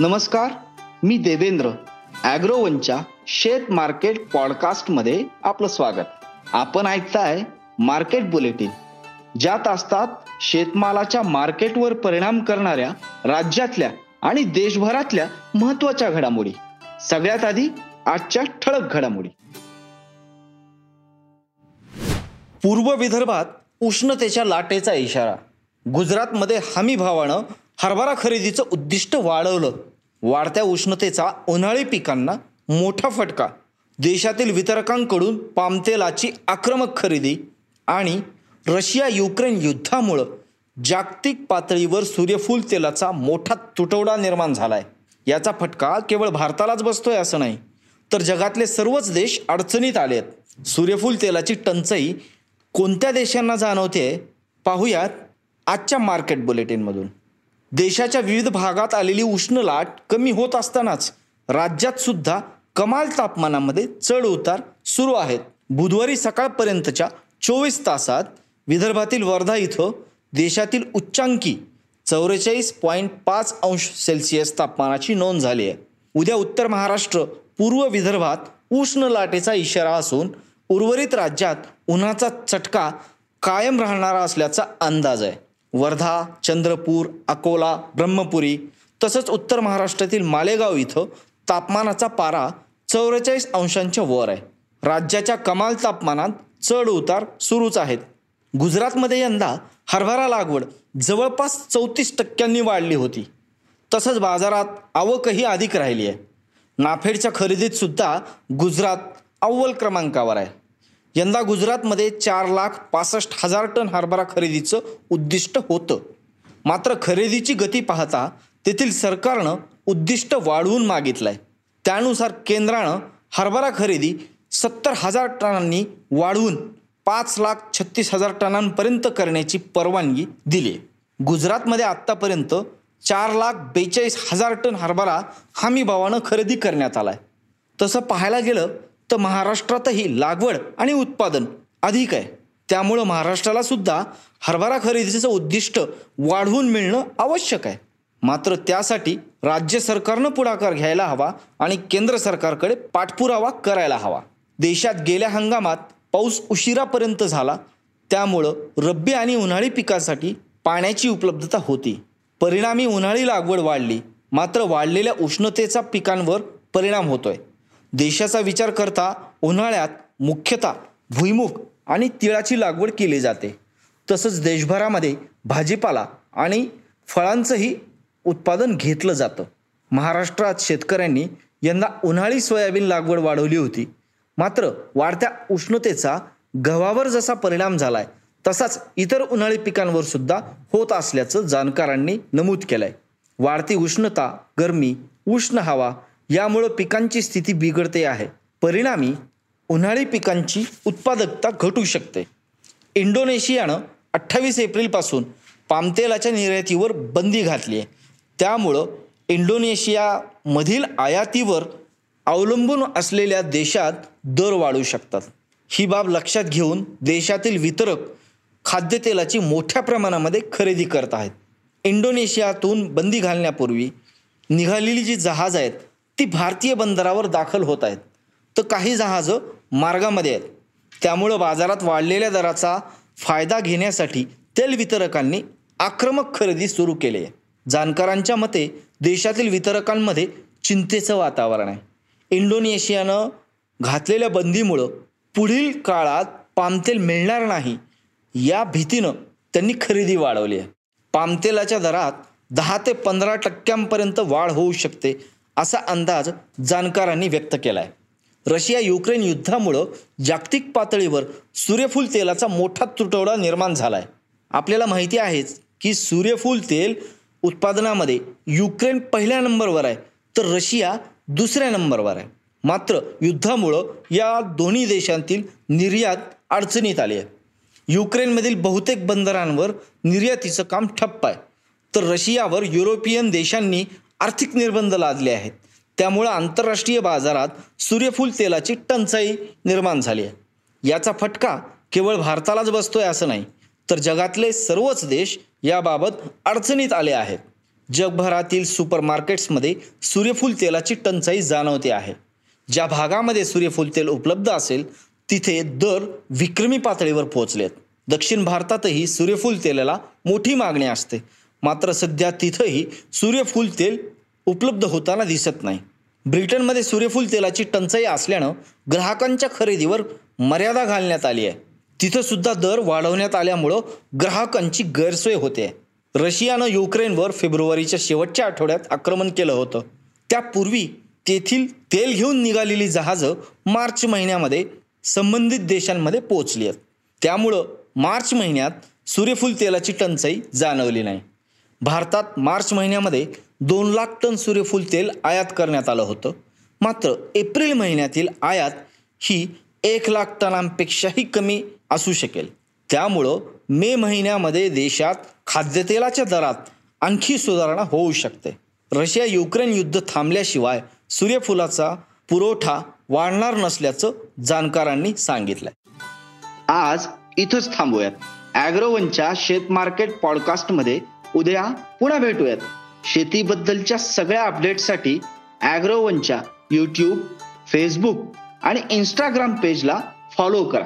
नमस्कार मी देवेंद्र ॲग्रोवनच्या शेत मार्केट पॉडकास्टमध्ये आपलं स्वागत. आपण ऐकताय मार्केट बुलेटिन ज्यात असतात शेतमालाच्या मार्केटवर परिणाम करणाऱ्या राज्यातल्या आणि देशभरातल्या महत्त्वाच्या घडामोडी. सगळ्यात आधी आजच्या ठळक घडामोडी. पूर्व विदर्भात उष्णतेच्या लाटेचा इशारा. गुजरातमध्ये हमी भावानं हरभरा खरेदीचं उद्दिष्ट वाढवलं. वाढत्या उष्णतेचा उन्हाळी पिकांना मोठा फटका देशातील वितरकांकडून पामतेलाची आक्रमक खरेदी आणि रशिया युक्रेन युद्धामुळं जागतिक पातळीवर सूर्यफूल तेलाचा मोठा तुटवडा निर्माण झालाय. याचा फटका केवळ भारतालाच बसतोय असं नाही तर जगातले सर्वच देश अडचणीत आले आहेत सूर्यफूल तेलाची टंचाई कोणत्या देशांना जाणवते पाहूयात आजच्या मार्केट बुलेटिनमधून. देशाच्या विविध भागात आलेली उष्ण लाट कमी होत असतानाच राज्यात सुद्धा कमाल तापमानामध्ये चढ उतार सुरू आहेत. बुधवारी सकाळपर्यंतच्या चोवीस तासात विदर्भातील वर्धा इथं देशातील उच्चांकी चौवेचाळीस पॉईंट पाच अंश सेल्सिअस तापमानाची नोंद झाली आहे. उद्या उत्तर महाराष्ट्र पूर्व विदर्भात उष्ण लाटेचा इशारा असून उर्वरित राज्यात उन्हाचा चटका कायम राहणारा असल्याचा अंदाज आहे. वर्धा चंद्रपूर अकोला ब्रह्मपुरी तसंच उत्तर महाराष्ट्रातील मालेगाव इथं तापमानाचा पारा चौवेचाळीस अंशांच्या वर आहे. राज्याच्या कमाल तापमानात चढ उतार सुरूच आहेत. गुजरातमध्ये यंदा हरभरा लागवड जवळपास चौतीस टक्क्यांनी वाढली होती. तसंच बाजारात आवकही अधिक राहिली आहे. नाफेडच्या खरेदीत सुद्धा गुजरात अव्वल क्रमांकावर आहे. यंदा गुजरातमध्ये चार लाख पासष्ट हजार टन हरभरा खरेदीचं उद्दिष्ट होतं. मात्र खरेदीची गती पाहता तेथील सरकारनं उद्दिष्ट वाढवून मागितलंय. त्यानुसार केंद्रानं हरभरा खरेदी सत्तर हजार टनांनी वाढवून पाच लाख छत्तीस हजार टनांपर्यंत करण्याची परवानगी दिली आहे गुजरातमध्ये आत्तापर्यंत चार लाख बेचाळीस हजार टन हरभरा हमी भावानं खरेदी करण्यात आलाय. तसं पाहायला गेलं तर महाराष्ट्रातही लागवड आणि उत्पादन अधिक आहे. त्यामुळं महाराष्ट्राला सुद्धा हरभरा खरेदीचं उद्दिष्ट वाढवून मिळणं आवश्यक आहे. मात्र त्यासाठी राज्य सरकारनं पुढाकार घ्यायला हवा आणि केंद्र सरकारकडे पाठपुरावा करायला हवा. देशात गेल्या हंगामात पाऊस उशिरापर्यंत झाला. त्यामुळं रब्बी आणि उन्हाळी पिकासाठी पाण्याची उपलब्धता होती. परिणामी उन्हाळी लागवड वाढली. मात्र वाढलेल्या उष्णतेचा पिकांवर परिणाम होतोय. देशाचा विचार करता उन्हाळ्यात मुख्यतः भुईमुग आणि तिळाची लागवड केली जाते. तसंच देशभरामध्ये भाजीपाला आणि फळांचंही उत्पादन घेतलं जातं. महाराष्ट्रात शेतकऱ्यांनी यंदा उन्हाळी सोयाबीन लागवड वाढवली होती. मात्र वाढत्या उष्णतेचा गव्हावर जसा परिणाम झालाय तसाच इतर उन्हाळी पिकांवर सुद्धा होत असल्याचं जाणकारांनी नमूद केलंय. वाढती उष्णता गरमी उष्ण हवा यामुळं पिकांची स्थिती बिघडते आहे. परिणामी उन्हाळी पिकांची उत्पादकता घटू शकते. इंडोनेशियानं अठ्ठावीस एप्रिलपासून पामतेलाच्या निर्यातीवर बंदी घातली आहे. त्यामुळं इंडोनेशियामधील आयातीवर अवलंबून असलेल्या देशात दर वाढू शकतात. ही बाब लक्षात घेऊन देशातील वितरक खाद्यतेलाची मोठ्या प्रमाणामध्ये खरेदी करत आहेत. इंडोनेशियातून बंदी घालण्यापूर्वी निघालेली जी जहाज आहेत ती भारतीय बंदरावर दाखल होत आहेत. तर काही जहाजं मार्गामध्ये आहेत. त्यामुळं बाजारात वाढलेल्या दराचा फायदा घेण्यासाठी तेल वितरकांनी आक्रमक खरेदी सुरू केली आहे. जाणकारांच्या मते देशातील वितरकांमध्ये चिंतेचं वातावरण आहे. इंडोनेशियानं घातलेल्या बंदीमुळं पुढील काळात पामतेल मिळणार नाही या भीतीनं त्यांनी खरेदी वाढवली आहे. पामतेलाच्या दरात दहा ते पंधरा टक्क्यांपर्यंत वाढ होऊ शकते असा अंदाज जाणकारांनी व्यक्त केला आहे रशिया युक्रेन युद्धामुळं जागतिक पातळीवर सूर्यफूल तेलाचा मोठा तुटवडा निर्माण झाला आहे आपल्याला माहिती आहेच की सूर्यफूल तेल उत्पादनामध्ये युक्रेन पहिल्या नंबरवर आहे तर रशिया दुसऱ्या नंबरवर आहे. मात्र युद्धामुळं या दोन्ही देशांतील निर्यात अडचणीत आली आहे. युक्रेनमधील बहुतेक बंदरांवर निर्यातीचं काम ठप्प आहे. तर रशियावर युरोपियन देशांनी आर्थिक निर्बंध लादले आहेत. त्यामुळं आंतरराष्ट्रीय बाजारात सूर्यफूल तेलाची टंचाई निर्माण झाली आहे. याचा फटका केवळ भारतालाच बसतोय असं नाही तर जगातले सर्वच देश याबाबत अडचणीत आले आहेत. जगभरातील सुपरमार्केट्समध्ये सूर्यफूल तेलाची टंचाई जाणवते आहे. ज्या भागामध्ये सूर्यफूल तेल उपलब्ध असेल तिथे दर विक्रमी पातळीवर पोहोचलेत. दक्षिण भारतातही सूर्यफूल तेलाला मोठी मागणी असते. मात्र सध्या तिथंही सूर्यफूल तेल उपलब्ध होताना दिसत नाही. ब्रिटनमध्ये सूर्यफूल तेलाची टंचाई असल्यानं ग्राहकांच्या खरेदीवर मर्यादा घालण्यात आली आहे. तिथं सुद्धा दर वाढवण्यात आल्यामुळं ग्राहकांची गैरसोय होते. रशियानं युक्रेनवर फेब्रुवारीच्या शेवटच्या आठवड्यात आक्रमण केलं होतं. त्यापूर्वी तेथील तेल घेऊन निघालेली जहाजं मार्च महिन्यामध्ये संबंधित देशांमध्ये पोहोचली आहेत. त्यामुळं मार्च महिन्यात सूर्यफूल तेलाची टंचाई जाणवली नाही. भारतात मार्च महिन्यामध्ये दोन लाख टन सूर्यफूल तेल आयात करण्यात आलं होतं. मात्र एप्रिल महिन्यातील आयात ही एक लाख टनांपेक्षाही कमी असू शकेल. त्यामुळं मे महिन्यामध्ये देशात खाद्यतेलाच्या दरात आणखी सुधारणा होऊ शकते. रशिया युक्रेन युद्ध थांबल्याशिवाय सूर्यफुलाचा पुरवठा वाढणार नसल्याचं जाणकारांनी सांगितलंय. आज इथंच थांबूयात. ॲग्रोवनच्या शेत मार्केट पॉडकास्टमध्ये उद्या पुन्हा भेटूयात. शेतीबद्दलच्या सगळ्या अपडेट्ससाठी ॲग्रोवनच्या यूट्यूब फेसबुक आणि इंस्टाग्राम पेजला फॉलो करा.